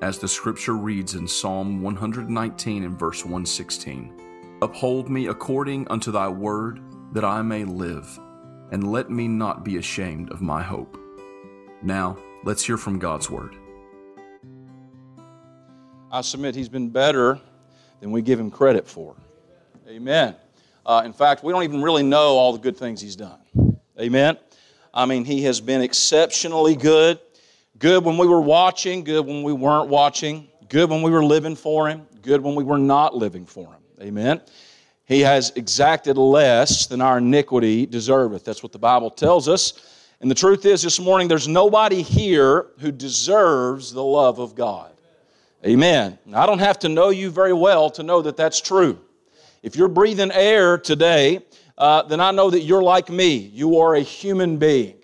as the scripture reads in Psalm 119 and verse 116 Uphold me according unto thy word, that I may live, and let me not be ashamed of my hope. Now, let's hear from God's word. I submit he's been better than we give him credit for. Amen. Uh, in fact, we don't even really know all the good things he's done. Amen. I mean, he has been exceptionally good. Good when we were watching, good when we weren't watching, good when we were living for Him, good when we were not living for Him. Amen. He has exacted less than our iniquity deserveth. That's what the Bible tells us. And the truth is, this morning, there's nobody here who deserves the love of God. Amen. Now, I don't have to know you very well to know that that's true. If you're breathing air today, uh, then I know that you're like me. You are a human being.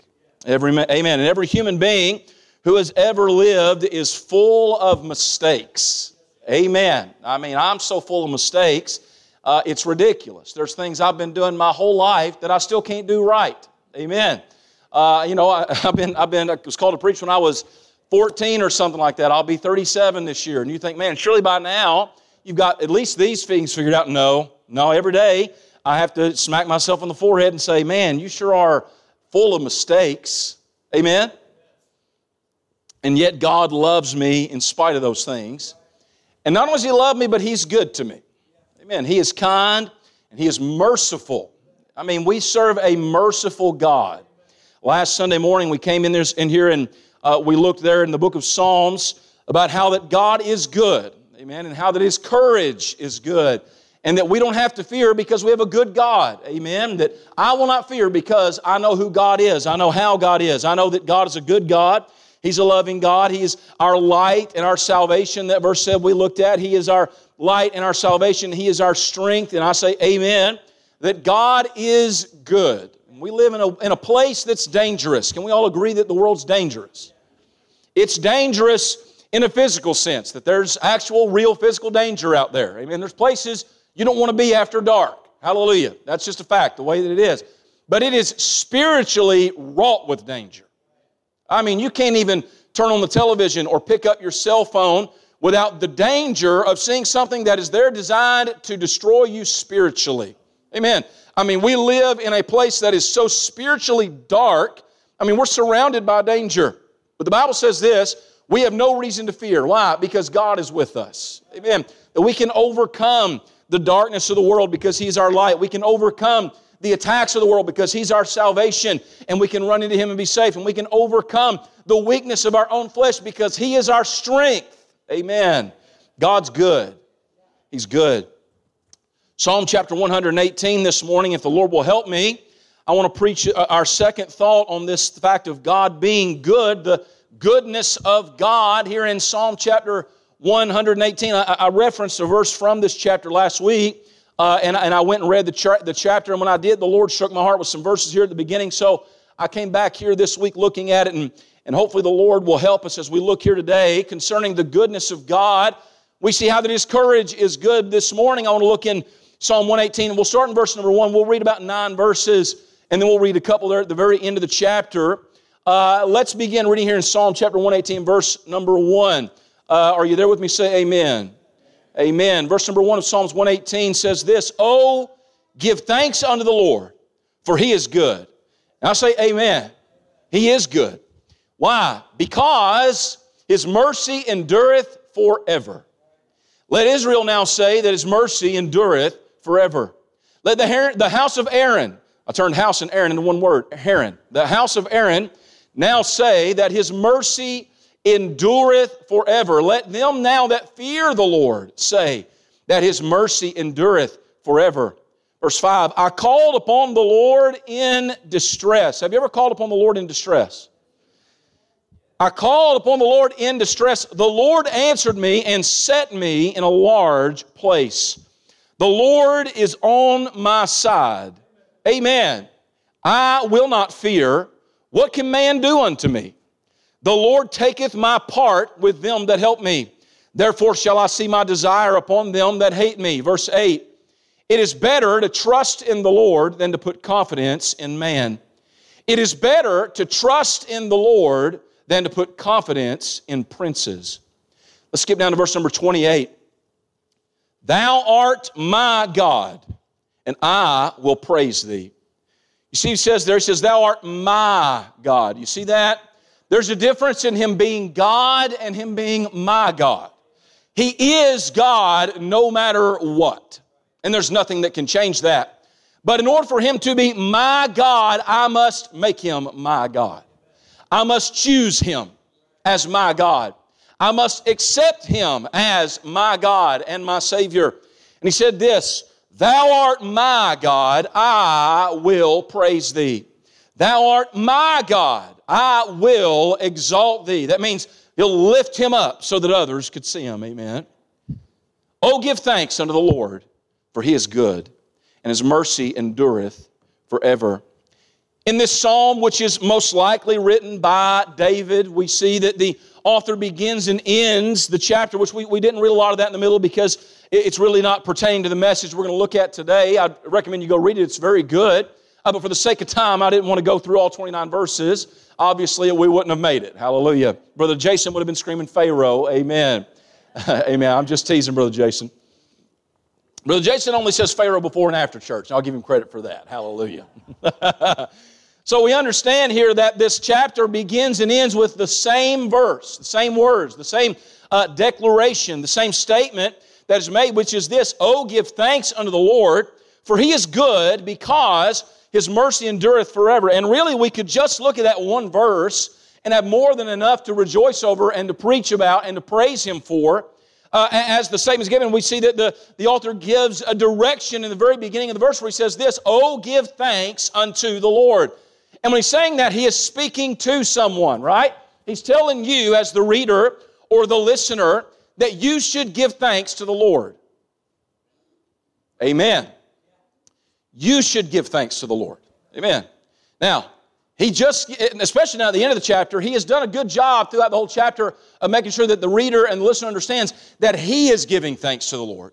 Every, amen. And every human being who has ever lived is full of mistakes. Amen. I mean, I'm so full of mistakes, uh, it's ridiculous. There's things I've been doing my whole life that I still can't do right. Amen. Uh, you know, I, have been, I've been, I was called to preach when I was 14 or something like that. I'll be 37 this year. And you think, man, surely by now you've got at least these things figured out. No, no, every day I have to smack myself on the forehead and say, man, you sure are full of mistakes. Amen. And yet God loves me in spite of those things. And not only does He love me, but He's good to me. Amen. He is kind and He is merciful. I mean, we serve a merciful God. Last Sunday morning, we came in, there, in here and uh, we looked there in the book of Psalms about how that God is good. Amen. And how that His courage is good. And that we don't have to fear because we have a good God. Amen. That I will not fear because I know who God is. I know how God is. I know that God is a good God. He's a loving God. He is our light and our salvation. That verse said we looked at. He is our light and our salvation. He is our strength. And I say, Amen. That God is good. We live in a, in a place that's dangerous. Can we all agree that the world's dangerous? It's dangerous in a physical sense, that there's actual, real physical danger out there. Amen. There's places you don't want to be after dark. Hallelujah. That's just a fact, the way that it is. But it is spiritually wrought with danger. I mean, you can't even turn on the television or pick up your cell phone without the danger of seeing something that is there designed to destroy you spiritually. Amen. I mean, we live in a place that is so spiritually dark. I mean, we're surrounded by danger. But the Bible says this we have no reason to fear. Why? Because God is with us. Amen. That we can overcome the darkness of the world because He's our light. We can overcome the attacks of the world because He's our salvation and we can run into Him and be safe. And we can overcome the weakness of our own flesh because He is our strength. Amen. God's good. He's good. Psalm chapter 118 this morning, if the Lord will help me, I want to preach uh, our second thought on this fact of God being good, the goodness of God here in Psalm chapter 118. I, I referenced a verse from this chapter last week uh, and, and I went and read the, cha- the chapter. And when I did, the Lord struck my heart with some verses here at the beginning. So I came back here this week looking at it, and, and hopefully the Lord will help us as we look here today concerning the goodness of God. We see how that His courage is good this morning. I want to look in Psalm 118, and we'll start in verse number one. We'll read about nine verses, and then we'll read a couple there at the very end of the chapter. Uh, let's begin reading here in Psalm chapter 118, verse number one. Uh, are you there with me? Say amen. Amen. Verse number one of Psalms 118 says this Oh, give thanks unto the Lord, for he is good. And I say, Amen. He is good. Why? Because his mercy endureth forever. Let Israel now say that his mercy endureth forever. Let the, the house of Aaron, I turned house and Aaron into one word, Aaron. The house of Aaron now say that his mercy endureth forever. Let them now that fear the Lord say that his mercy endureth forever. Verse 5 I called upon the Lord in distress. Have you ever called upon the Lord in distress? I called upon the Lord in distress. The Lord answered me and set me in a large place. The Lord is on my side. Amen. I will not fear. What can man do unto me? The Lord taketh my part with them that help me. Therefore shall I see my desire upon them that hate me. Verse 8 It is better to trust in the Lord than to put confidence in man. It is better to trust in the Lord than to put confidence in princes. Let's skip down to verse number 28. Thou art my God, and I will praise thee. You see, he says there, he says, Thou art my God. You see that? There's a difference in him being God and him being my God. He is God no matter what. And there's nothing that can change that. But in order for him to be my God, I must make him my God. I must choose him as my God. I must accept him as my God and my Savior. And he said this Thou art my God, I will praise thee. Thou art my God, I will exalt thee. That means he'll lift him up so that others could see him. Amen. Oh, give thanks unto the Lord, for he is good, and his mercy endureth forever. In this psalm, which is most likely written by David, we see that the author begins and ends the chapter, which we, we didn't read a lot of that in the middle because it's really not pertaining to the message we're going to look at today. I recommend you go read it, it's very good. Uh, but for the sake of time, I didn't want to go through all 29 verses. Obviously, we wouldn't have made it. Hallelujah. Brother Jason would have been screaming Pharaoh. Amen. Amen. I'm just teasing, Brother Jason. Brother Jason only says Pharaoh before and after church, and I'll give him credit for that. Hallelujah. So we understand here that this chapter begins and ends with the same verse, the same words, the same uh, declaration, the same statement that is made, which is this Oh, give thanks unto the Lord, for he is good because his mercy endureth forever. And really, we could just look at that one verse and have more than enough to rejoice over and to preach about and to praise him for. Uh, as the statement is given, we see that the, the author gives a direction in the very beginning of the verse where he says this, Oh, give thanks unto the Lord. And when he's saying that, he is speaking to someone, right? He's telling you, as the reader or the listener, that you should give thanks to the Lord. Amen. You should give thanks to the Lord. Amen. Now, he just, especially now at the end of the chapter, he has done a good job throughout the whole chapter of making sure that the reader and the listener understands that he is giving thanks to the Lord.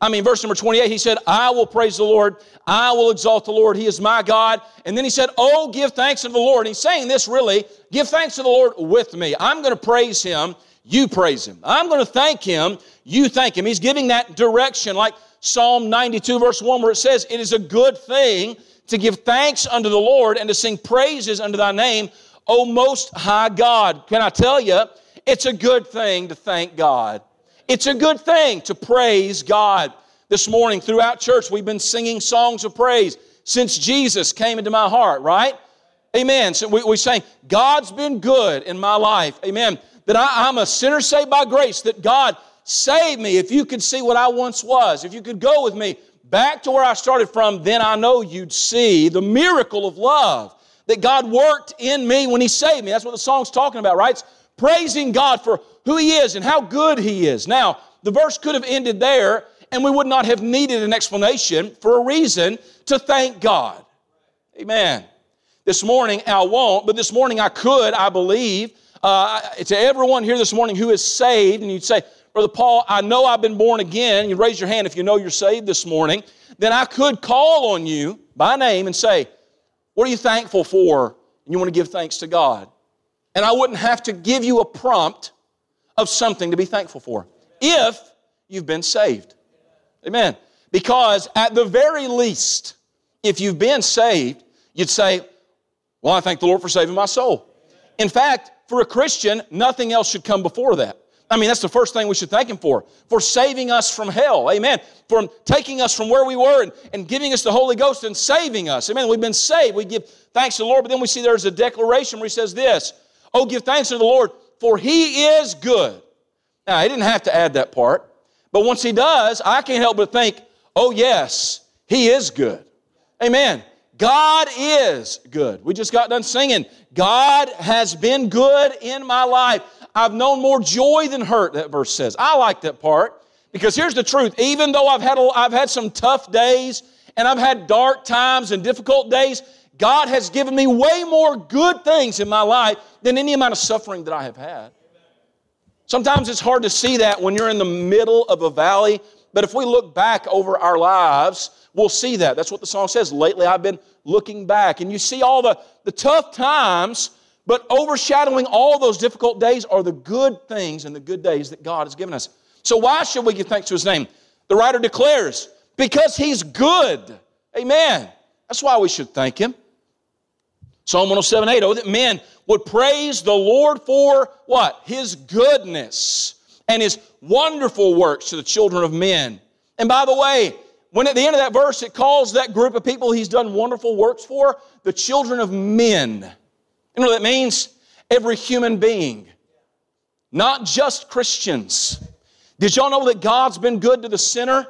I mean, verse number 28, he said, I will praise the Lord. I will exalt the Lord. He is my God. And then he said, Oh, give thanks unto the Lord. And he's saying this really, give thanks to the Lord with me. I'm going to praise him. You praise him. I'm going to thank him. You thank him. He's giving that direction, like Psalm 92, verse 1, where it says, It is a good thing to give thanks unto the Lord and to sing praises unto thy name, O most high God. Can I tell you, it's a good thing to thank God. It's a good thing to praise God. This morning throughout church, we've been singing songs of praise since Jesus came into my heart, right? Amen. So we, we say, God's been good in my life. Amen. That I, I'm a sinner saved by grace, that God saved me. If you could see what I once was, if you could go with me back to where I started from, then I know you'd see the miracle of love that God worked in me when He saved me. That's what the song's talking about, right? It's praising God for who He is and how good He is. Now, the verse could have ended there, and we would not have needed an explanation for a reason to thank God. Amen. This morning, I won't, but this morning I could, I believe. Uh, to everyone here this morning who is saved, and you'd say, Brother Paul, I know I've been born again. You raise your hand if you know you're saved this morning. Then I could call on you by name and say, What are you thankful for? And you want to give thanks to God. And I wouldn't have to give you a prompt of something to be thankful for if you've been saved. Amen. Because at the very least, if you've been saved, you'd say, Well, I thank the Lord for saving my soul. In fact, for a Christian, nothing else should come before that. I mean, that's the first thing we should thank Him for, for saving us from hell. Amen. For taking us from where we were and, and giving us the Holy Ghost and saving us. Amen. We've been saved. We give thanks to the Lord, but then we see there's a declaration where He says this Oh, give thanks to the Lord, for He is good. Now, He didn't have to add that part, but once He does, I can't help but think, Oh, yes, He is good. Amen. God is good. We just got done singing, God has been good in my life. I've known more joy than hurt, that verse says. I like that part because here's the truth. Even though I've had, a, I've had some tough days and I've had dark times and difficult days, God has given me way more good things in my life than any amount of suffering that I have had. Sometimes it's hard to see that when you're in the middle of a valley, but if we look back over our lives, we'll see that. That's what the song says. Lately, I've been looking back. And you see all the, the tough times, but overshadowing all those difficult days are the good things and the good days that God has given us. So, why should we give thanks to His name? The writer declares, because He's good. Amen. That's why we should thank Him. Psalm 107 8, oh, that men would praise the Lord for what? His goodness and His wonderful works to the children of men. And by the way, when at the end of that verse it calls that group of people He's done wonderful works for the children of men. You know what that means? Every human being, not just Christians. Did y'all know that God's been good to the sinner?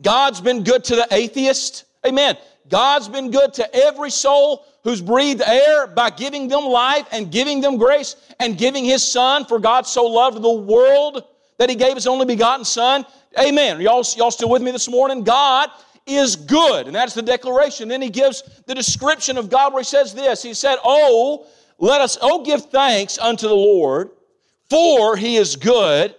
God's been good to the atheist? Amen. God's been good to every soul who's breathed air by giving them life and giving them grace and giving His Son, for God so loved the world that He gave His only begotten Son. Amen. Y'all, y'all still with me this morning? God is good. And that's the declaration. Then he gives the description of God where he says this. He said, Oh, let us, oh, give thanks unto the Lord, for he is good,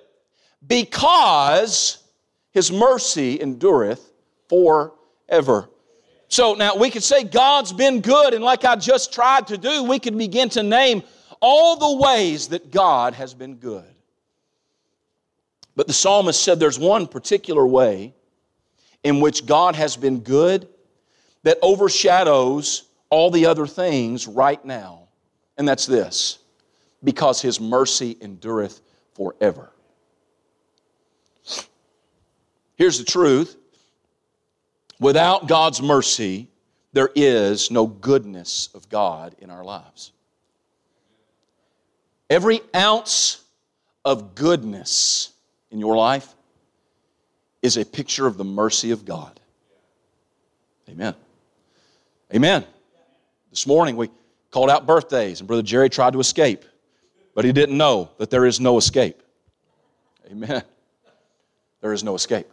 because his mercy endureth forever. So now we could say God's been good, and like I just tried to do, we could begin to name all the ways that God has been good. But the psalmist said there's one particular way in which God has been good that overshadows all the other things right now. And that's this because his mercy endureth forever. Here's the truth without God's mercy, there is no goodness of God in our lives. Every ounce of goodness in your life is a picture of the mercy of God. Amen. Amen. This morning we called out birthdays, and Brother Jerry tried to escape, but he didn't know that there is no escape. Amen. There is no escape.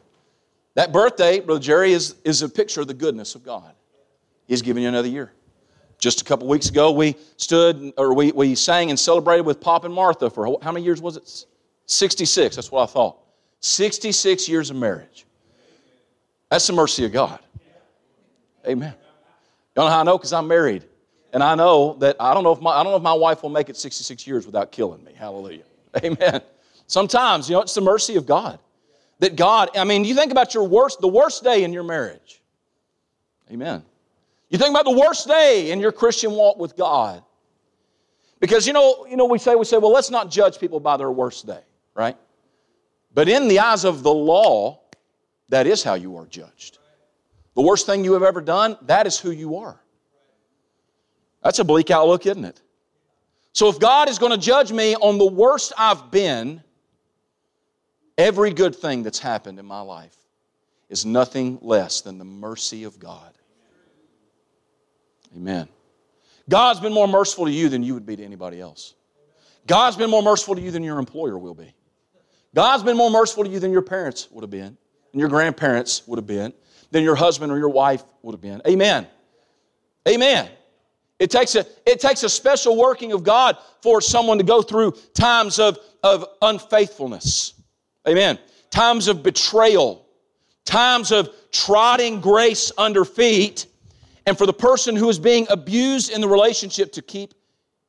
That birthday, Brother Jerry, is, is a picture of the goodness of God. He's giving you another year. Just a couple weeks ago, we stood, or we, we sang and celebrated with Pop and Martha for how many years was it? 66, that's what I thought. 66 years of marriage. That's the mercy of God. Amen. You know how I know? Because I'm married. And I know that I don't know if my I don't know if my wife will make it 66 years without killing me. Hallelujah. Amen. Sometimes, you know, it's the mercy of God. That God, I mean, you think about your worst, the worst day in your marriage. Amen. You think about the worst day in your Christian walk with God. Because you know, you know, we say, we say, well, let's not judge people by their worst day, right? But in the eyes of the law, that is how you are judged. The worst thing you have ever done, that is who you are. That's a bleak outlook, isn't it? So if God is going to judge me on the worst I've been, every good thing that's happened in my life is nothing less than the mercy of God. Amen. God's been more merciful to you than you would be to anybody else. God's been more merciful to you than your employer will be. God's been more merciful to you than your parents would have been, and your grandparents would have been, than your husband or your wife would have been. Amen. Amen. It takes a, it takes a special working of God for someone to go through times of, of unfaithfulness. Amen. Times of betrayal, times of trotting grace under feet, and for the person who is being abused in the relationship to keep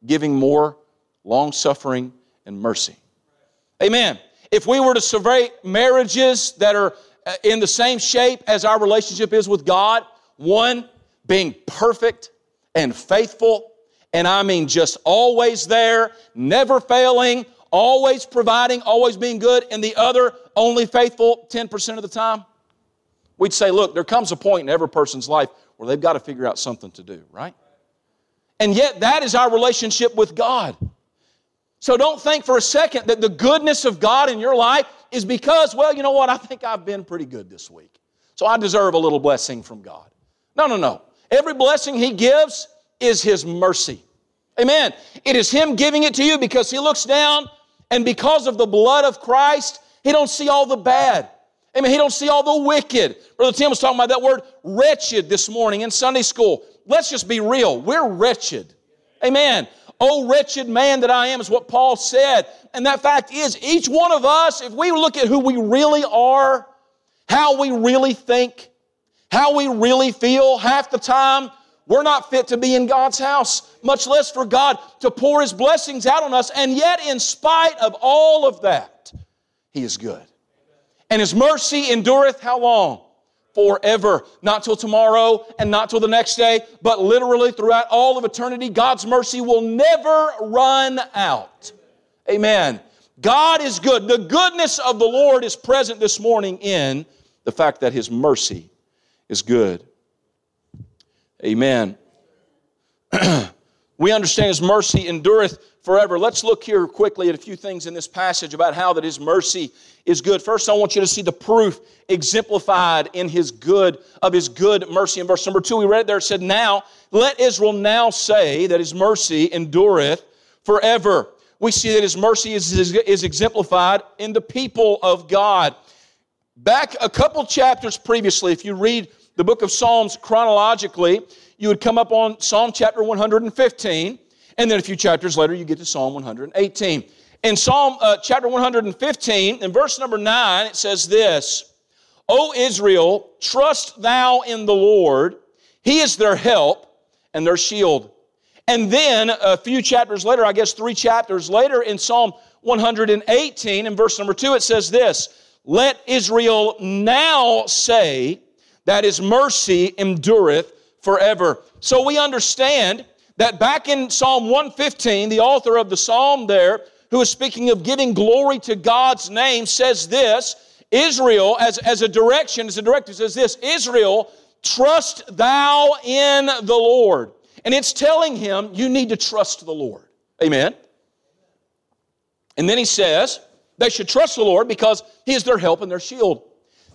giving more long suffering and mercy. Amen. If we were to survey marriages that are uh, in the same shape as our relationship is with God, one, being perfect and faithful, and I mean just always there, never failing, always providing, always being good, and the other only faithful 10% of the time, we'd say, look, there comes a point in every person's life where they've got to figure out something to do, right? And yet, that is our relationship with God. So don't think for a second that the goodness of God in your life is because, well, you know what, I think I've been pretty good this week. So I deserve a little blessing from God. No, no, no. Every blessing He gives is His mercy. Amen. It is Him giving it to you because He looks down and because of the blood of Christ, He don't see all the bad. Amen. He don't see all the wicked. Brother Tim was talking about that word wretched this morning in Sunday school. Let's just be real. We're wretched. Amen. Oh, wretched man that I am is what Paul said. And that fact is, each one of us, if we look at who we really are, how we really think, how we really feel, half the time, we're not fit to be in God's house, much less for God to pour His blessings out on us. And yet, in spite of all of that, He is good and his mercy endureth how long? Forever. Not till tomorrow and not till the next day, but literally throughout all of eternity, God's mercy will never run out. Amen. God is good. The goodness of the Lord is present this morning in the fact that his mercy is good. Amen. we understand his mercy endureth forever. Let's look here quickly at a few things in this passage about how that his mercy is good. First, I want you to see the proof exemplified in his good, of his good mercy. In verse number two, we read there, it said, Now, let Israel now say that his mercy endureth forever. We see that his mercy is, is, is exemplified in the people of God. Back a couple chapters previously, if you read the book of Psalms chronologically, you would come up on Psalm chapter 115. And then a few chapters later, you get to Psalm 118. In Psalm uh, chapter 115, in verse number 9, it says this O Israel, trust thou in the Lord, He is their help and their shield. And then a few chapters later, I guess three chapters later, in Psalm 118, in verse number 2, it says this Let Israel now say that His mercy endureth forever. So we understand that back in Psalm 115, the author of the psalm there, who is speaking of giving glory to God's name, says this Israel, as, as a direction, as a directive, says this Israel, trust thou in the Lord. And it's telling him, you need to trust the Lord. Amen. And then he says, they should trust the Lord because he is their help and their shield.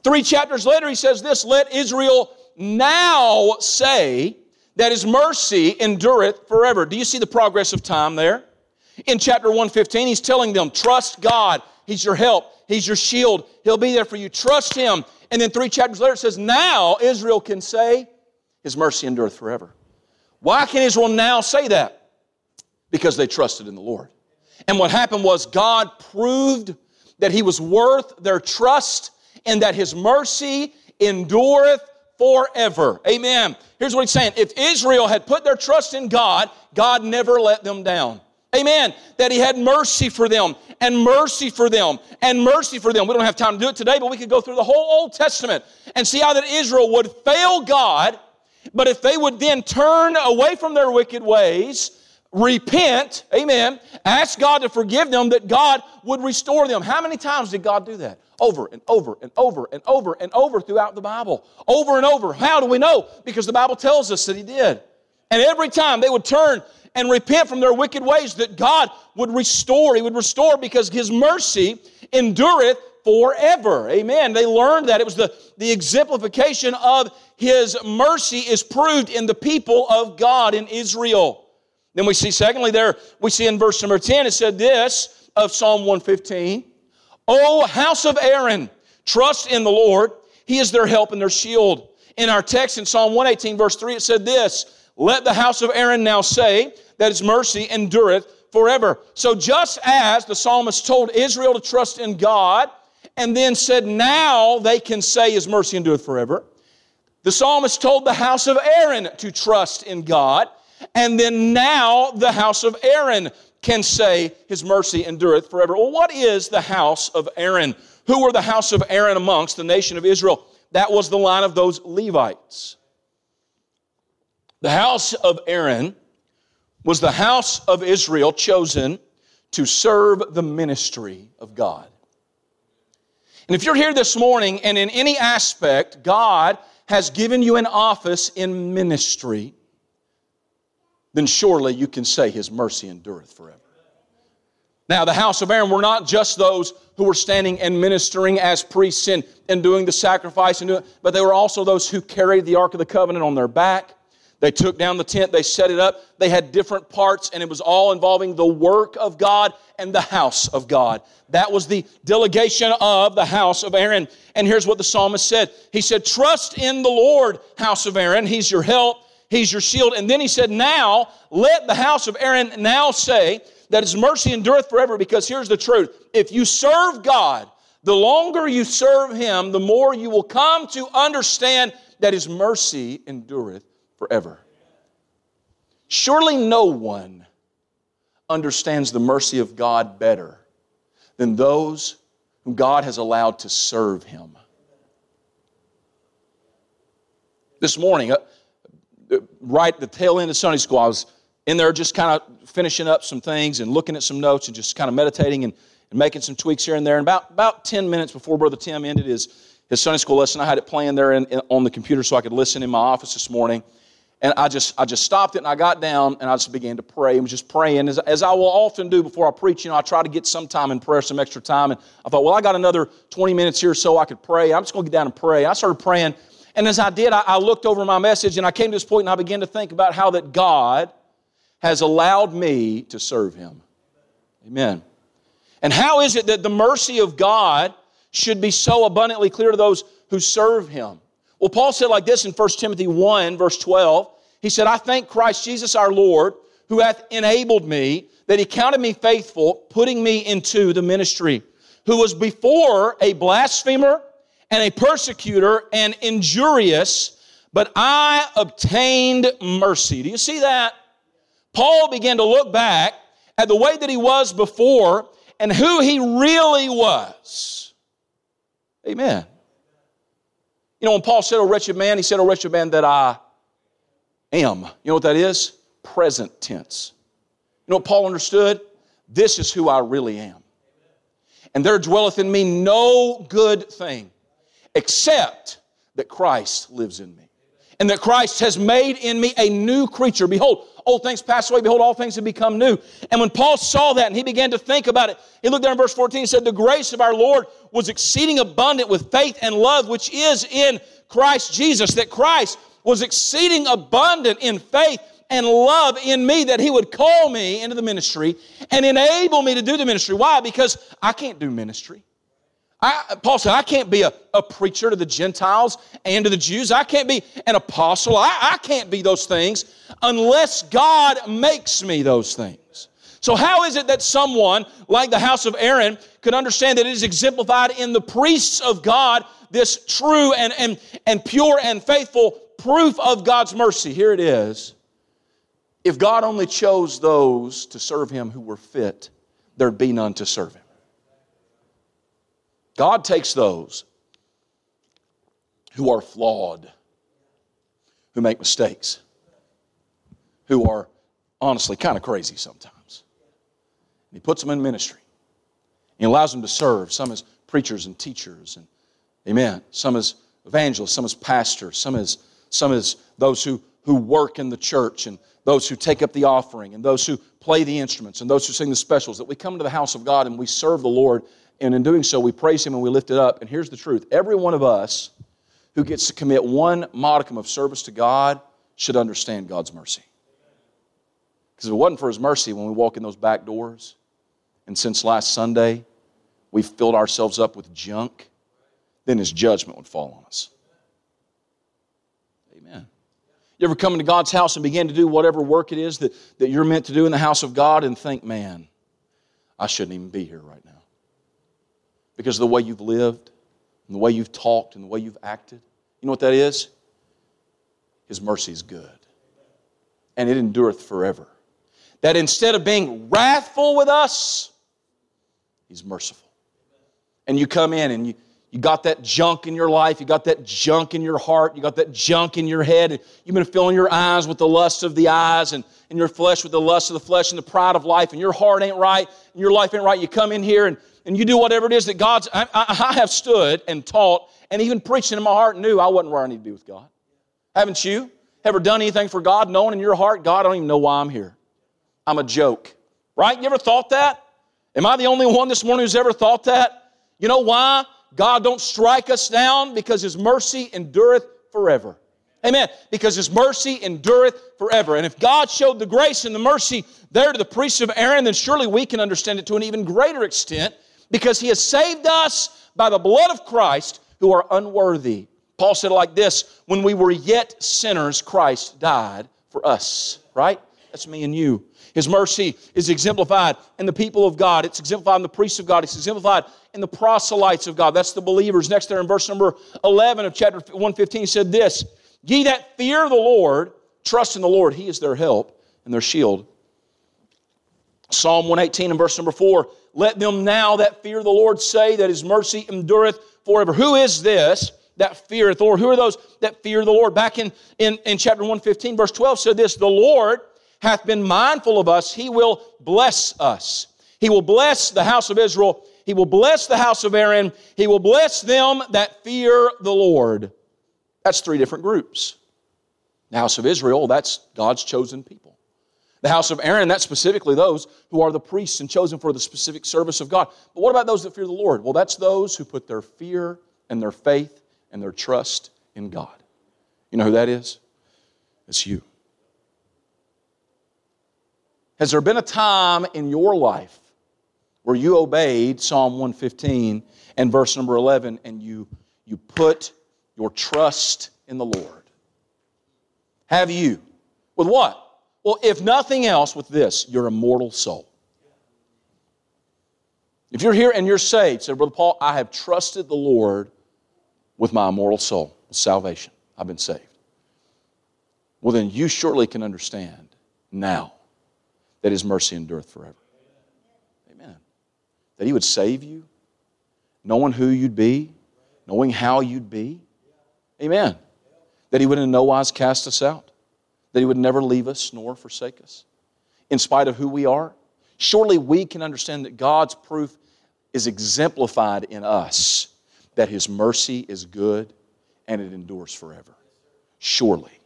Three chapters later, he says this Let Israel now say, that his mercy endureth forever. Do you see the progress of time there? In chapter 115, he's telling them, trust God. He's your help. He's your shield. He'll be there for you. Trust him. And then three chapters later, it says, now Israel can say, his mercy endureth forever. Why can Israel now say that? Because they trusted in the Lord. And what happened was God proved that he was worth their trust and that his mercy endureth forever. Amen. Here's what he's saying. If Israel had put their trust in God, God never let them down. Amen. That he had mercy for them and mercy for them and mercy for them. We don't have time to do it today, but we could go through the whole Old Testament and see how that Israel would fail God, but if they would then turn away from their wicked ways, repent, amen, ask God to forgive them, that God would restore them. How many times did God do that? Over and over and over and over and over throughout the Bible. Over and over. How do we know? Because the Bible tells us that He did. And every time they would turn and repent from their wicked ways, that God would restore. He would restore because His mercy endureth forever. Amen. They learned that. It was the, the exemplification of His mercy is proved in the people of God in Israel. Then we see, secondly, there, we see in verse number 10, it said this of Psalm 115 O house of Aaron, trust in the Lord. He is their help and their shield. In our text in Psalm 118, verse 3, it said this Let the house of Aaron now say that his mercy endureth forever. So just as the psalmist told Israel to trust in God, and then said, Now they can say his mercy endureth forever. The psalmist told the house of Aaron to trust in God. And then now the house of Aaron can say, His mercy endureth forever. Well, what is the house of Aaron? Who were the house of Aaron amongst the nation of Israel? That was the line of those Levites. The house of Aaron was the house of Israel chosen to serve the ministry of God. And if you're here this morning and in any aspect God has given you an office in ministry, then surely you can say his mercy endureth forever. Now, the house of Aaron were not just those who were standing and ministering as priests and, and doing the sacrifice, and doing, but they were also those who carried the Ark of the Covenant on their back. They took down the tent, they set it up, they had different parts, and it was all involving the work of God and the house of God. That was the delegation of the house of Aaron. And here's what the psalmist said He said, Trust in the Lord, house of Aaron. He's your help, He's your shield. And then he said, Now let the house of Aaron now say that his mercy endureth forever, because here's the truth. If you serve God, the longer you serve Him, the more you will come to understand that His mercy endureth forever. Surely no one understands the mercy of God better than those whom God has allowed to serve Him. This morning, uh, right the tail end of Sunday school, I was in there just kind of finishing up some things and looking at some notes and just kind of meditating and, and making some tweaks here and there. And about, about 10 minutes before Brother Tim ended his, his Sunday school lesson, I had it playing there in, in, on the computer so I could listen in my office this morning. And I just, I just stopped it and I got down and I just began to pray and was just praying. As, as I will often do before I preach, you know, I try to get some time in prayer, some extra time. And I thought, well, I got another 20 minutes here so I could pray. I'm just going to get down and pray. I started praying. And as I did, I, I looked over my message and I came to this point and I began to think about how that God has allowed me to serve Him. Amen. And how is it that the mercy of God should be so abundantly clear to those who serve Him? Well, Paul said like this in 1 Timothy 1, verse 12. He said, I thank Christ Jesus our Lord, who hath enabled me, that he counted me faithful, putting me into the ministry, who was before a blasphemer and a persecutor and injurious, but I obtained mercy. Do you see that? Paul began to look back at the way that he was before and who he really was. Amen. You know, when Paul said, O wretched man, he said, O wretched man that I am. You know what that is? Present tense. You know what Paul understood? This is who I really am. And there dwelleth in me no good thing except that Christ lives in me. And that Christ has made in me a new creature. Behold, old things pass away. Behold, all things have become new. And when Paul saw that and he began to think about it, he looked down in verse 14 and said, The grace of our Lord was exceeding abundant with faith and love, which is in Christ Jesus. That Christ was exceeding abundant in faith and love in me that he would call me into the ministry and enable me to do the ministry. Why? Because I can't do ministry. I, Paul said, I can't be a, a, preacher to the Gentiles and to the Jews. I can't be an apostle. I, I can't be those things unless God makes me those things. So, how is it that someone like the house of Aaron could understand that it is exemplified in the priests of God, this true and, and, and pure and faithful proof of God's mercy? Here it is. If God only chose those to serve Him who were fit, there'd be none to serve Him. God takes those who are flawed, who make mistakes, who are honestly kind of crazy sometimes. He puts them in ministry. He allows them to serve, some as preachers and teachers, and amen. Some as evangelists, some as pastors, some as some as those who, who work in the church, and those who take up the offering, and those who play the instruments, and those who sing the specials. That we come to the house of God and we serve the Lord and in doing so, we praise Him and we lift it up. And here's the truth every one of us who gets to commit one modicum of service to God should understand God's mercy. Because if it wasn't for His mercy when we walk in those back doors, and since last Sunday we've filled ourselves up with junk, then His judgment would fall on us. Amen. You ever come into God's house and begin to do whatever work it is that, that you're meant to do in the house of God and think, man, I shouldn't even be here right now? Because of the way you've lived, and the way you've talked, and the way you've acted. You know what that is? His mercy is good, and it endureth forever. That instead of being wrathful with us, He's merciful. And you come in and you, you got that junk in your life, you got that junk in your heart, you got that junk in your head, and you've been filling your eyes with the lust of the eyes and, and your flesh with the lust of the flesh and the pride of life, and your heart ain't right, and your life ain't right. You come in here and and you do whatever it is that God's. I, I, have stood and taught and even preached in my heart knew I wasn't where I need to be with God. Haven't you? Ever done anything for God knowing in your heart, God, I don't even know why I'm here? I'm a joke. Right? You ever thought that? Am I the only one this morning who's ever thought that? You know why? God don't strike us down because His mercy endureth forever. Amen. Because his mercy endureth forever. And if God showed the grace and the mercy there to the priests of Aaron, then surely we can understand it to an even greater extent because he has saved us by the blood of Christ who are unworthy. Paul said like this When we were yet sinners, Christ died for us, right? That's me and you. His mercy is exemplified in the people of God. It's exemplified in the priests of God. It's exemplified in the proselytes of God. That's the believers. Next there in verse number 11 of chapter 115, he said this Ye that fear the Lord, trust in the Lord. He is their help and their shield. Psalm 118 and verse number 4 Let them now that fear the Lord say that his mercy endureth forever. Who is this that feareth the Lord? Who are those that fear the Lord? Back in, in, in chapter 115, verse 12 said this The Lord hath been mindful of us, he will bless us. He will bless the house of Israel. He will bless the house of Aaron. He will bless them that fear the Lord. That's three different groups. The house of Israel, that's God's chosen people. The house of Aaron, that's specifically those who are the priests and chosen for the specific service of God. But what about those that fear the Lord? Well, that's those who put their fear and their faith and their trust in God. You know who that is? It's you. Has there been a time in your life where you obeyed Psalm 115 and verse number 11 and you, you put your trust in the Lord? Have you? With what? Well, if nothing else, with this, your immortal soul. If you're here and you're saved, say, Brother Paul, I have trusted the Lord with my immortal soul, with salvation. I've been saved. Well, then you surely can understand now that His mercy endureth forever. Amen. That He would save you, knowing who you'd be, knowing how you'd be, Amen. That He would in no wise cast us out, that He would never leave us nor forsake us, in spite of who we are. Surely we can understand that God's proof is exemplified in us, that His mercy is good and it endures forever. Surely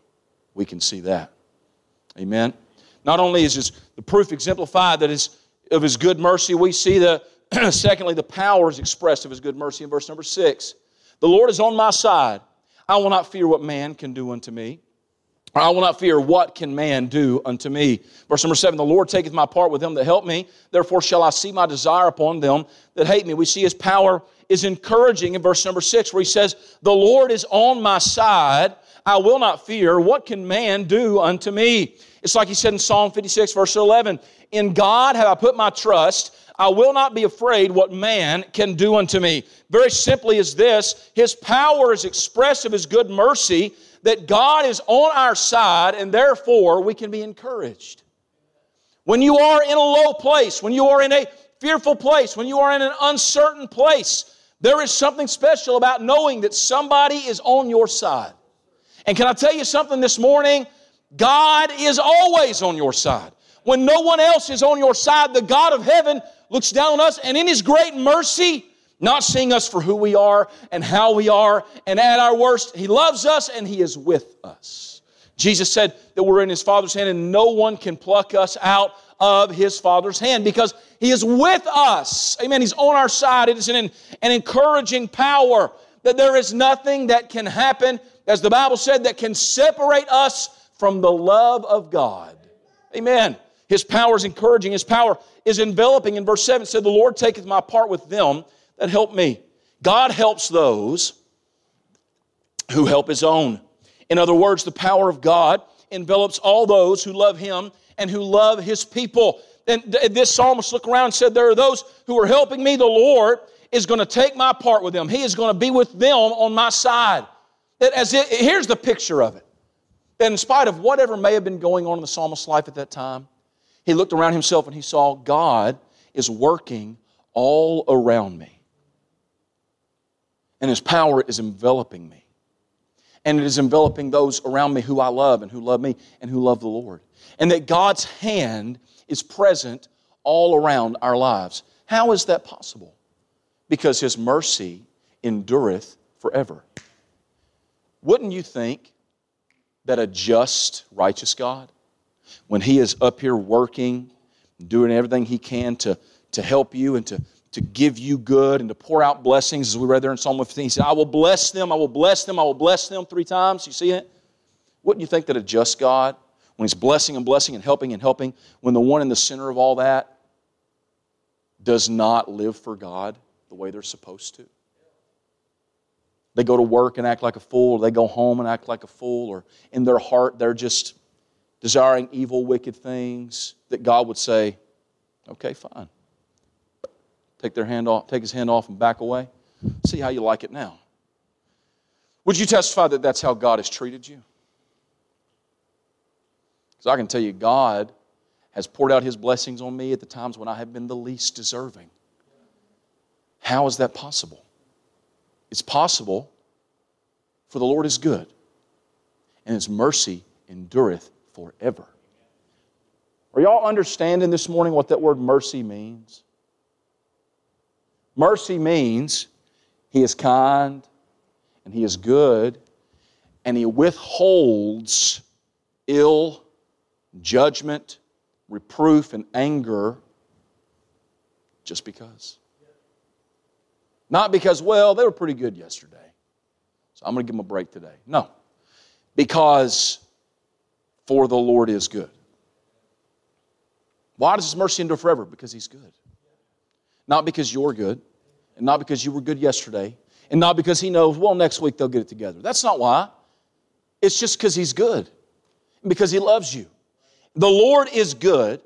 we can see that. Amen. Not only is his, the proof exemplified that is of his good mercy, we see the secondly the power is expressed of his good mercy in verse number six. The Lord is on my side. I will not fear what man can do unto me. I will not fear what can man do unto me. Verse number seven, the Lord taketh my part with them that help me. Therefore shall I see my desire upon them that hate me. We see his power is encouraging in verse number six, where he says, The Lord is on my side. I will not fear. What can man do unto me? It's like he said in Psalm 56, verse 11, In God have I put my trust. I will not be afraid what man can do unto me. Very simply is this His power is expressed of His good mercy, that God is on our side, and therefore we can be encouraged. When you are in a low place, when you are in a fearful place, when you are in an uncertain place, there is something special about knowing that somebody is on your side. And can I tell you something this morning? God is always on your side. When no one else is on your side, the God of heaven looks down on us and in His great mercy, not seeing us for who we are and how we are and at our worst, He loves us and He is with us. Jesus said that we're in His Father's hand and no one can pluck us out of His Father's hand because He is with us. Amen. He's on our side. It is an, an encouraging power that there is nothing that can happen, as the Bible said, that can separate us from the love of God. Amen. His power is encouraging. His power is enveloping. In verse 7 said, The Lord taketh my part with them that help me. God helps those who help his own. In other words, the power of God envelops all those who love him and who love his people. And this psalmist looked around and said, There are those who are helping me. The Lord is going to take my part with them. He is going to be with them on my side. That as it, here's the picture of it. That in spite of whatever may have been going on in the psalmist's life at that time, he looked around himself and he saw God is working all around me. And his power is enveloping me. And it is enveloping those around me who I love and who love me and who love the Lord. And that God's hand is present all around our lives. How is that possible? Because his mercy endureth forever. Wouldn't you think that a just, righteous God when He is up here working, doing everything He can to, to help you and to, to give you good and to pour out blessings, as we read there in Psalm 15. He said, I will bless them, I will bless them, I will bless them three times. You see it? wouldn't you think that a just God, when He's blessing and blessing and helping and helping, when the one in the center of all that does not live for God the way they're supposed to? They go to work and act like a fool, or they go home and act like a fool, or in their heart they're just desiring evil, wicked things, that God would say, okay, fine. Take their hand off, take his hand off and back away. See how you like it now. Would you testify that that's how God has treated you? Because I can tell you, God has poured out his blessings on me at the times when I have been the least deserving. How is that possible? It's possible, for the Lord is good, and his mercy endureth forever. Are y'all understanding this morning what that word mercy means? Mercy means he is kind and he is good and he withholds ill judgment, reproof, and anger just because. Not because, well, they were pretty good yesterday, so I'm going to give them a break today. No, because for the Lord is good. Why does His mercy endure forever? Because He's good. Not because you're good, and not because you were good yesterday, and not because He knows, well, next week they'll get it together. That's not why. It's just because He's good, because He loves you. The Lord is good,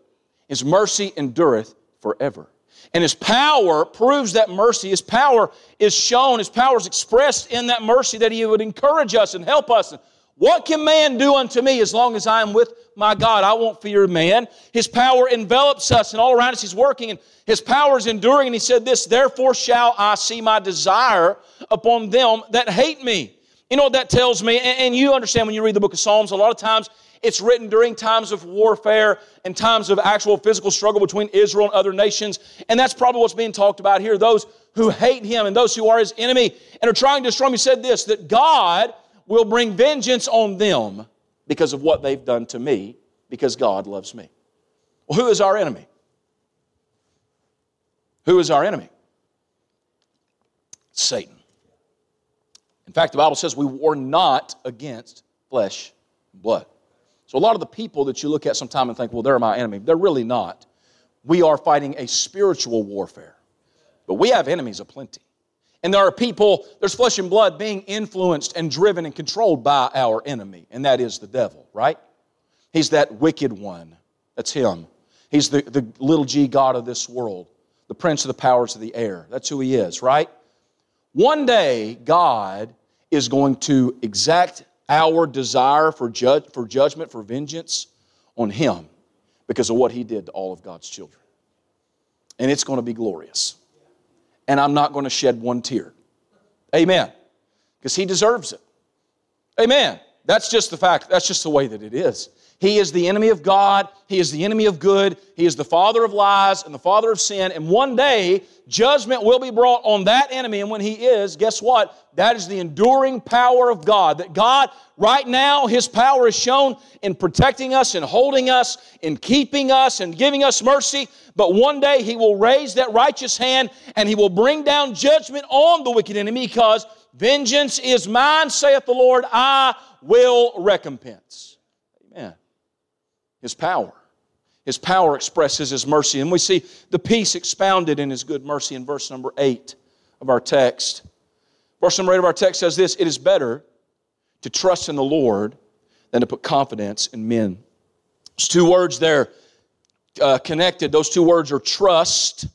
His mercy endureth forever. And His power proves that mercy. His power is shown, His power is expressed in that mercy that He would encourage us and help us. What can man do unto me as long as I am with my God? I won't fear man. His power envelops us, and all around us He's working, and His power is enduring. And He said this, Therefore shall I see my desire upon them that hate me. You know what that tells me? And you understand when you read the book of Psalms, a lot of times it's written during times of warfare and times of actual physical struggle between Israel and other nations. And that's probably what's being talked about here. Those who hate him and those who are his enemy and are trying to destroy him. He said this that God will bring vengeance on them because of what they've done to me, because God loves me. Well, who is our enemy? Who is our enemy? Satan. In fact, the Bible says we war not against flesh and blood. So, a lot of the people that you look at sometime and think, well, they're my enemy, they're really not. We are fighting a spiritual warfare, but we have enemies aplenty. And there are people, there's flesh and blood being influenced and driven and controlled by our enemy, and that is the devil, right? He's that wicked one. That's him. He's the, the little g God of this world, the prince of the powers of the air. That's who he is, right? One day, God is going to exact our desire for, judge, for judgment, for vengeance on him because of what he did to all of God's children. And it's going to be glorious and I'm not going to shed one tear. Amen. Because he deserves it. Amen. That's just the fact. That's just the way that it is. He is the enemy of God. He is the enemy of good. He is the father of lies and the father of sin. And one day, judgment will be brought on that enemy. And when he is, guess what? That is the enduring power of God. That God, right now, his power is shown in protecting us and holding us, in keeping us and giving us mercy. But one day, he will raise that righteous hand and he will bring down judgment on the wicked enemy because vengeance is mine, saith the Lord, I will recompense. His power. His power expresses his mercy. And we see the peace expounded in his good mercy in verse number 8 of our text. Verse number 8 of our text says this It is better to trust in the Lord than to put confidence in men. There's two words there uh, connected. Those two words are trust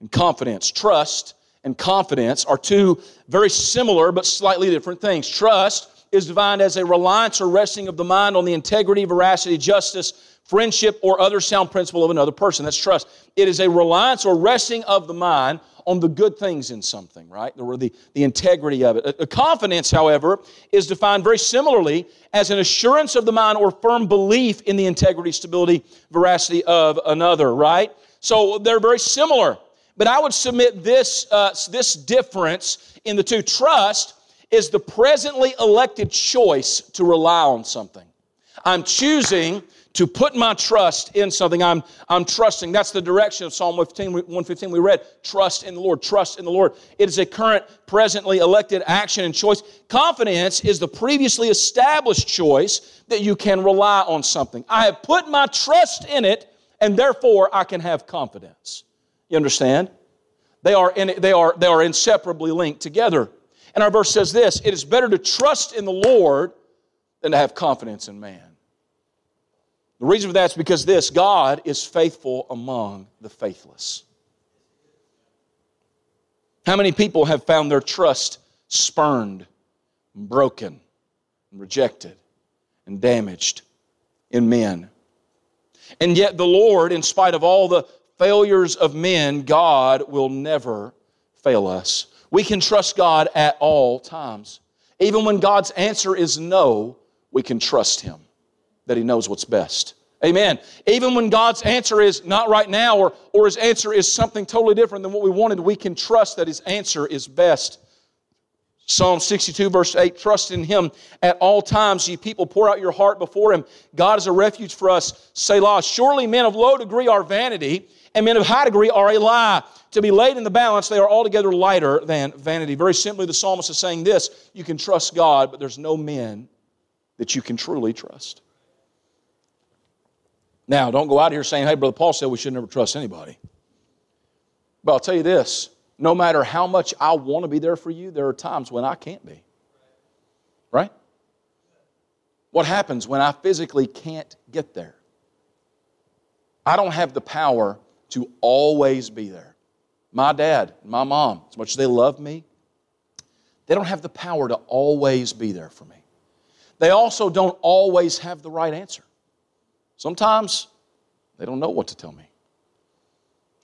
and confidence. Trust and confidence are two very similar but slightly different things. Trust is defined as a reliance or resting of the mind on the integrity, veracity, justice, friendship, or other sound principle of another person. That's trust. It is a reliance or resting of the mind on the good things in something, right? Or the, the integrity of it. A, confidence, however, is defined very similarly as an assurance of the mind or firm belief in the integrity, stability, veracity of another, right? So they're very similar. But I would submit this, uh, this difference in the two. Trust is the presently elected choice to rely on something. I'm choosing to put my trust in something. I'm, I'm trusting. That's the direction of Psalm 15. 115 we read. Trust in the Lord. Trust in the Lord. It is a current, presently elected action and choice. Confidence is the previously established choice that you can rely on something. I have put my trust in it, and therefore I can have confidence. You understand? They are, in, they are, they are inseparably linked together. And our verse says this It is better to trust in the Lord than to have confidence in man. The reason for that is because this God is faithful among the faithless. How many people have found their trust spurned, broken, rejected, and damaged in men? And yet, the Lord, in spite of all the failures of men, God will never fail us. We can trust God at all times. Even when God's answer is no, we can trust Him that He knows what's best. Amen. Even when God's answer is not right now or, or His answer is something totally different than what we wanted, we can trust that His answer is best. Psalm 62, verse 8 Trust in Him at all times, ye people, pour out your heart before Him. God is a refuge for us. Selah. Surely men of low degree are vanity, and men of high degree are a lie. To be laid in the balance, they are altogether lighter than vanity. Very simply, the psalmist is saying this you can trust God, but there's no men that you can truly trust. Now, don't go out here saying, hey, Brother Paul said we should never trust anybody. But I'll tell you this no matter how much I want to be there for you, there are times when I can't be. Right? What happens when I physically can't get there? I don't have the power to always be there. My dad my mom, as much as they love me, they don't have the power to always be there for me. They also don't always have the right answer. Sometimes they don't know what to tell me.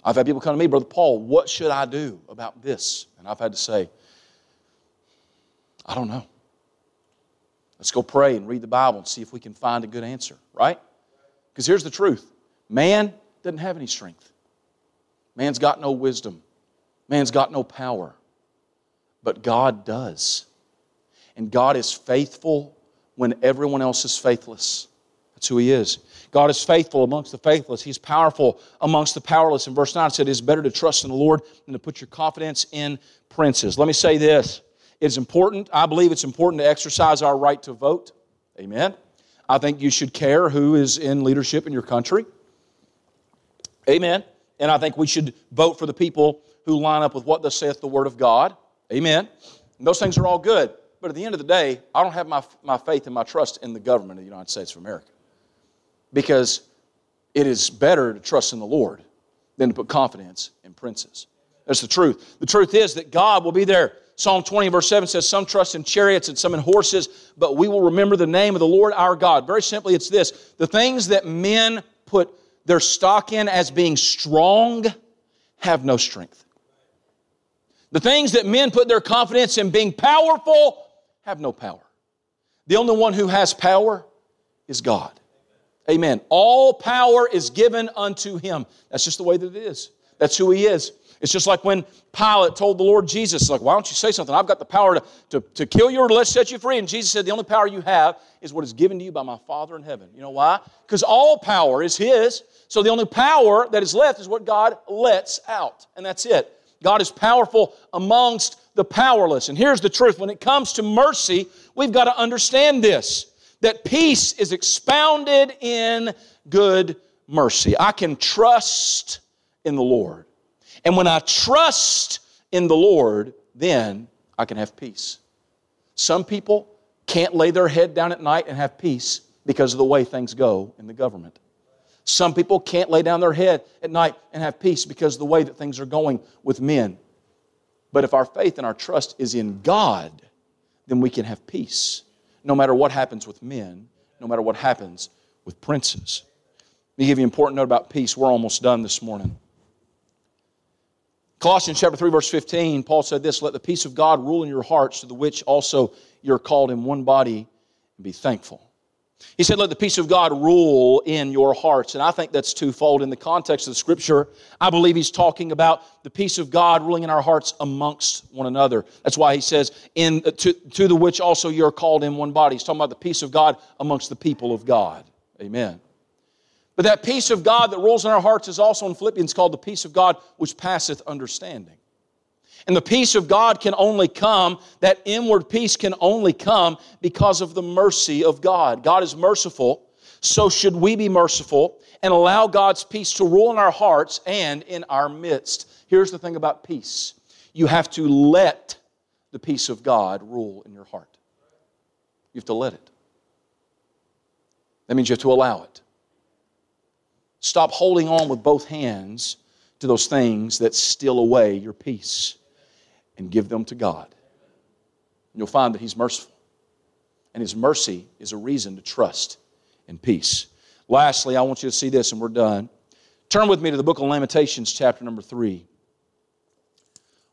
I've had people come to me, Brother Paul, what should I do about this? And I've had to say, I don't know. Let's go pray and read the Bible and see if we can find a good answer, right? Because here's the truth man doesn't have any strength, man's got no wisdom, man's got no power, but God does. And God is faithful when everyone else is faithless. That's who He is. God is faithful amongst the faithless. He's powerful amongst the powerless. In verse 9 it said, It is better to trust in the Lord than to put your confidence in princes. Let me say this. It's important, I believe it's important to exercise our right to vote. Amen. I think you should care who is in leadership in your country. Amen. And I think we should vote for the people who line up with what thus saith the Word of God. Amen. And those things are all good. But at the end of the day, I don't have my, my faith and my trust in the government of the United States of America because it is better to trust in the Lord than to put confidence in princes. That's the truth. The truth is that God will be there. Psalm 20, verse 7 says, Some trust in chariots and some in horses, but we will remember the name of the Lord our God. Very simply, it's this the things that men put their stock in as being strong have no strength. The things that men put their confidence in being powerful have no power. The only one who has power is God. Amen. All power is given unto him. That's just the way that it is. That's who he is. It's just like when Pilate told the Lord Jesus, like, why don't you say something? I've got the power to, to, to kill you or let's set you free. And Jesus said, the only power you have is what is given to you by my Father in heaven. You know why? Because all power is his. So the only power that is left is what God lets out. And that's it. God is powerful amongst the powerless. And here's the truth when it comes to mercy, we've got to understand this that peace is expounded in good mercy. I can trust in the Lord. And when I trust in the Lord, then I can have peace. Some people can't lay their head down at night and have peace because of the way things go in the government. Some people can't lay down their head at night and have peace because of the way that things are going with men. But if our faith and our trust is in God, then we can have peace no matter what happens with men, no matter what happens with princes. Let me give you an important note about peace. We're almost done this morning. Colossians chapter 3, verse 15, Paul said this Let the peace of God rule in your hearts, to the which also you're called in one body, and be thankful. He said, Let the peace of God rule in your hearts. And I think that's twofold. In the context of the scripture, I believe he's talking about the peace of God ruling in our hearts amongst one another. That's why he says, in, uh, to, to the which also you're called in one body. He's talking about the peace of God amongst the people of God. Amen. But that peace of God that rules in our hearts is also in Philippians called the peace of God which passeth understanding. And the peace of God can only come, that inward peace can only come because of the mercy of God. God is merciful, so should we be merciful and allow God's peace to rule in our hearts and in our midst. Here's the thing about peace you have to let the peace of God rule in your heart. You have to let it. That means you have to allow it. Stop holding on with both hands to those things that steal away your peace and give them to God. And you'll find that He's merciful. And His mercy is a reason to trust and peace. Lastly, I want you to see this, and we're done. Turn with me to the book of Lamentations, chapter number 3.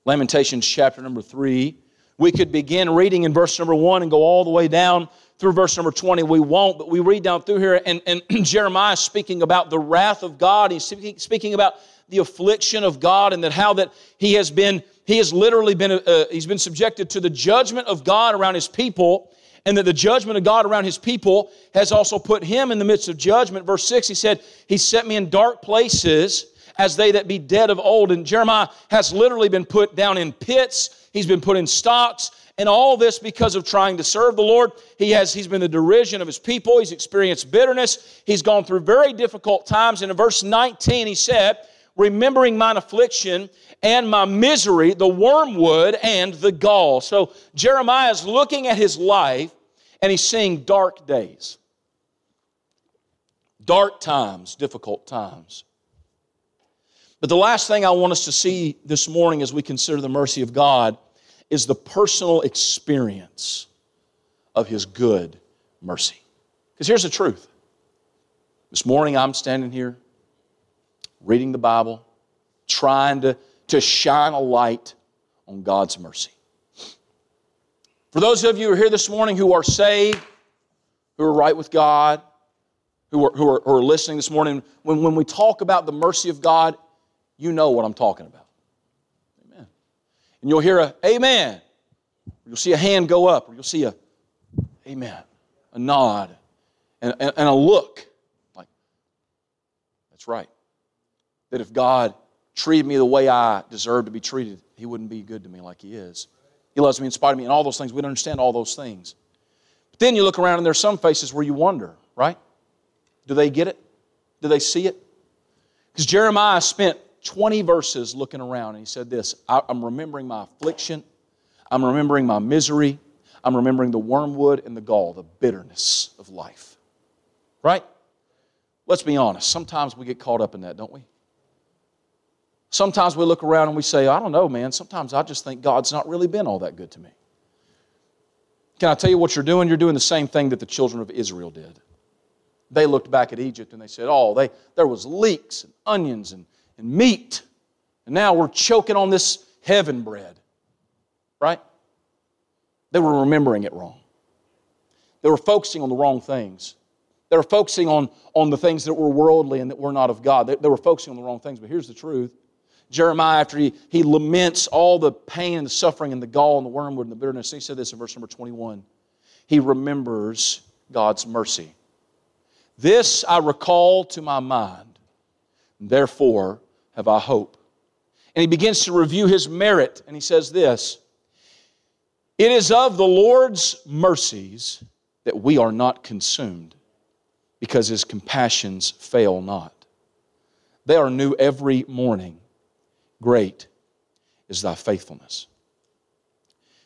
Lamentations, chapter number 3. We could begin reading in verse number 1 and go all the way down through verse number 20. We won't, but we read down through here, and, and Jeremiah speaking about the wrath of God. He's speaking about the affliction of God and that how that he has been, he has literally been, uh, he's been subjected to the judgment of God around his people and that the judgment of God around his people has also put him in the midst of judgment. Verse 6, he said, He set me in dark places as they that be dead of old. And Jeremiah has literally been put down in pits, he's been put in stocks. And all this because of trying to serve the Lord. He has, he's been the derision of his people. He's experienced bitterness. He's gone through very difficult times. And in verse 19, he said, Remembering mine affliction and my misery, the wormwood and the gall. So Jeremiah is looking at his life and he's seeing dark days, dark times, difficult times. But the last thing I want us to see this morning as we consider the mercy of God is the personal experience of His good mercy. Because here's the truth. This morning I'm standing here reading the Bible, trying to, to shine a light on God's mercy. For those of you who are here this morning who are saved, who are right with God, who are, who are, who are listening this morning, when, when we talk about the mercy of God, you know what I'm talking about. Amen. And you'll hear a amen. You'll see a hand go up, or you'll see a amen, a nod, and, and, and a look like, that's right. That if God treated me the way I deserve to be treated, He wouldn't be good to me like He is. He loves me in spite of me and all those things. We don't understand all those things. But then you look around and there's some faces where you wonder, right? Do they get it? Do they see it? Because Jeremiah spent 20 verses looking around and he said this I'm remembering my affliction, I'm remembering my misery, I'm remembering the wormwood and the gall, the bitterness of life. Right? Let's be honest. Sometimes we get caught up in that, don't we? Sometimes we look around and we say, I don't know, man. Sometimes I just think God's not really been all that good to me. Can I tell you what you're doing? You're doing the same thing that the children of Israel did. They looked back at Egypt and they said, Oh, they, there was leeks and onions and, and meat. And now we're choking on this heaven bread. Right? They were remembering it wrong. They were focusing on the wrong things. They were focusing on, on the things that were worldly and that were not of God. They, they were focusing on the wrong things. But here's the truth Jeremiah, after he, he laments all the pain and the suffering and the gall and the wormwood and the bitterness, he said this in verse number 21. He remembers God's mercy. This I recall to my mind, therefore have I hope. And he begins to review his merit, and he says this It is of the Lord's mercies that we are not consumed, because his compassions fail not. They are new every morning. Great is thy faithfulness.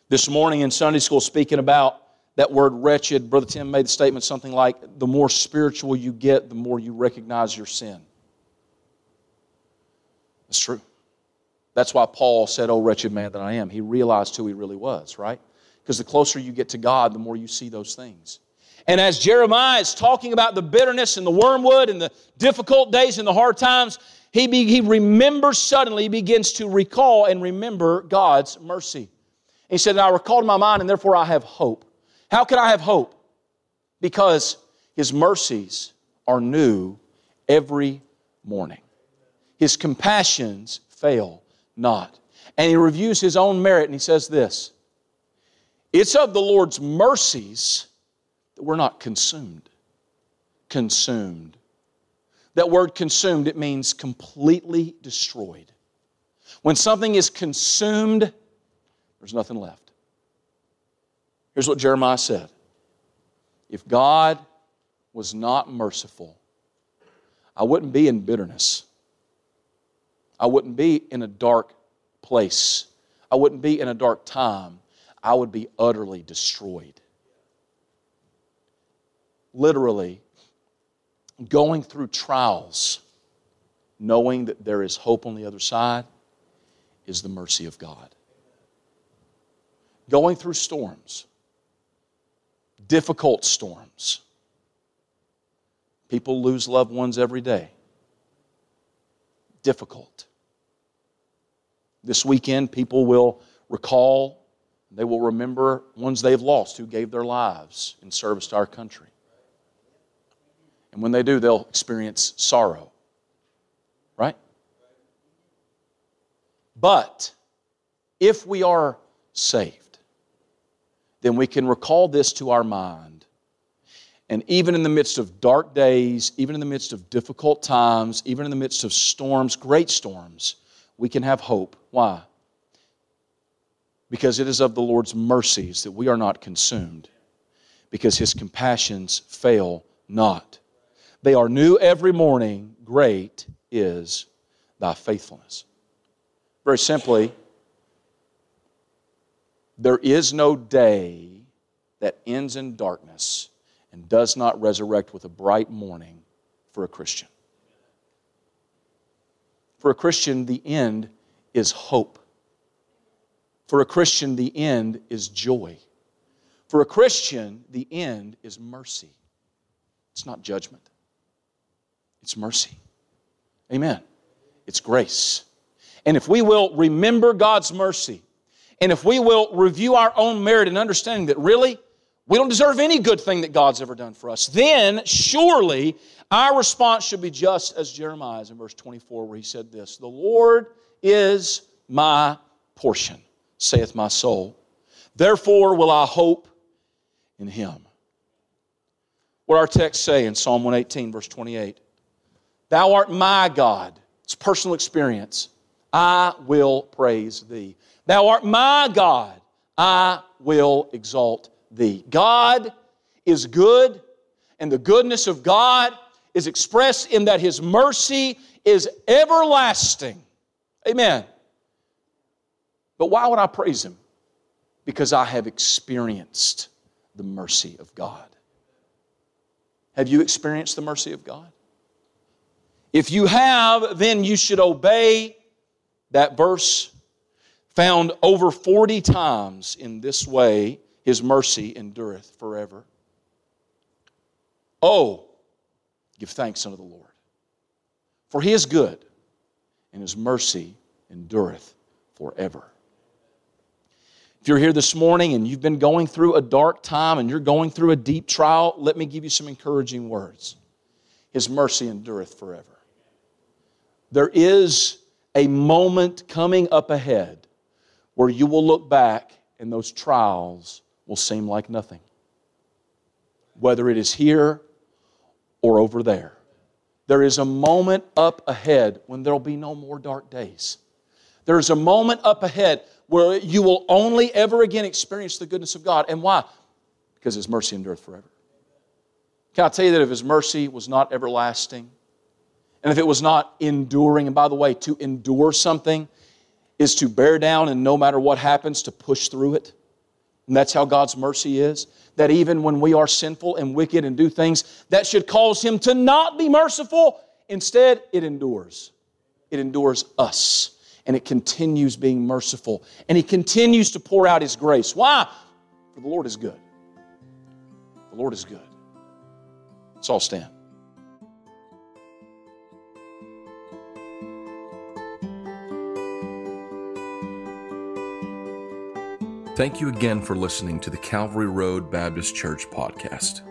This morning in Sunday school, speaking about that word wretched, Brother Tim made the statement something like the more spiritual you get, the more you recognize your sin. That's true. That's why Paul said, Oh, wretched man that I am. He realized who he really was, right? Because the closer you get to God, the more you see those things. And as Jeremiah is talking about the bitterness and the wormwood and the difficult days and the hard times, he, be, he remembers suddenly, he begins to recall and remember God's mercy. He said, I recall to my mind, and therefore I have hope. How can I have hope? Because his mercies are new every morning. His compassions fail not. And he reviews his own merit and he says this It's of the Lord's mercies that we're not consumed. Consumed. That word consumed, it means completely destroyed. When something is consumed, there's nothing left. Here's what Jeremiah said If God was not merciful, I wouldn't be in bitterness. I wouldn't be in a dark place. I wouldn't be in a dark time. I would be utterly destroyed. Literally, going through trials, knowing that there is hope on the other side, is the mercy of God. Going through storms, difficult storms. People lose loved ones every day. Difficult. This weekend, people will recall, they will remember ones they've lost who gave their lives in service to our country. And when they do, they'll experience sorrow. Right? But if we are saved, then we can recall this to our mind. And even in the midst of dark days, even in the midst of difficult times, even in the midst of storms, great storms, we can have hope. Why? Because it is of the Lord's mercies that we are not consumed, because his compassions fail not. They are new every morning. Great is thy faithfulness. Very simply, there is no day that ends in darkness and does not resurrect with a bright morning for a Christian. For a Christian, the end is hope. For a Christian, the end is joy. For a Christian, the end is mercy. It's not judgment. It's mercy. Amen. It's grace. And if we will remember God's mercy, and if we will review our own merit and understanding that really we don't deserve any good thing that God's ever done for us, then surely our response should be just as Jeremiah's in verse 24, where he said this The Lord is my portion, saith my soul. Therefore will I hope in him. What our text say in Psalm 118, verse 28 Thou art my God. It's personal experience. I will praise thee. Thou art my God. I will exalt thee. God is good, and the goodness of God is expressed in that His mercy is everlasting. Amen. But why would I praise Him? Because I have experienced the mercy of God. Have you experienced the mercy of God? If you have, then you should obey that verse found over 40 times in this way His mercy endureth forever. Oh, give thanks unto the Lord, for He is good, and His mercy endureth forever. If you're here this morning and you've been going through a dark time and you're going through a deep trial, let me give you some encouraging words. His mercy endureth forever. There is a moment coming up ahead where you will look back and those trials will seem like nothing. Whether it is here or over there. There is a moment up ahead when there will be no more dark days. There is a moment up ahead where you will only ever again experience the goodness of God. And why? Because His mercy endureth forever. Can I tell you that if His mercy was not everlasting, and if it was not enduring, and by the way, to endure something is to bear down and no matter what happens, to push through it. And that's how God's mercy is. That even when we are sinful and wicked and do things that should cause Him to not be merciful, instead it endures. It endures us. And it continues being merciful. And He continues to pour out His grace. Why? For the Lord is good. The Lord is good. Let's all stand. Thank you again for listening to the Calvary Road Baptist Church podcast.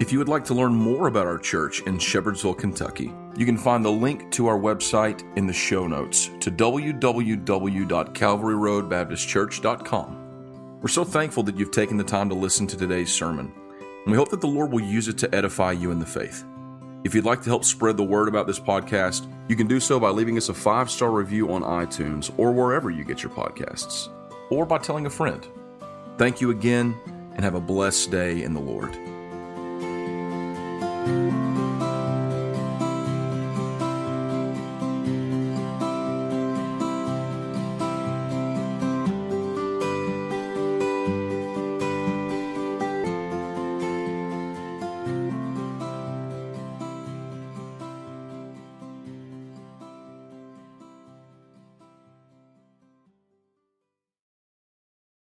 If you would like to learn more about our church in Shepherdsville, Kentucky, you can find the link to our website in the show notes to www.calvaryroadbaptistchurch.com. We're so thankful that you've taken the time to listen to today's sermon, and we hope that the Lord will use it to edify you in the faith. If you'd like to help spread the word about this podcast, you can do so by leaving us a five star review on iTunes or wherever you get your podcasts, or by telling a friend. Thank you again, and have a blessed day in the Lord.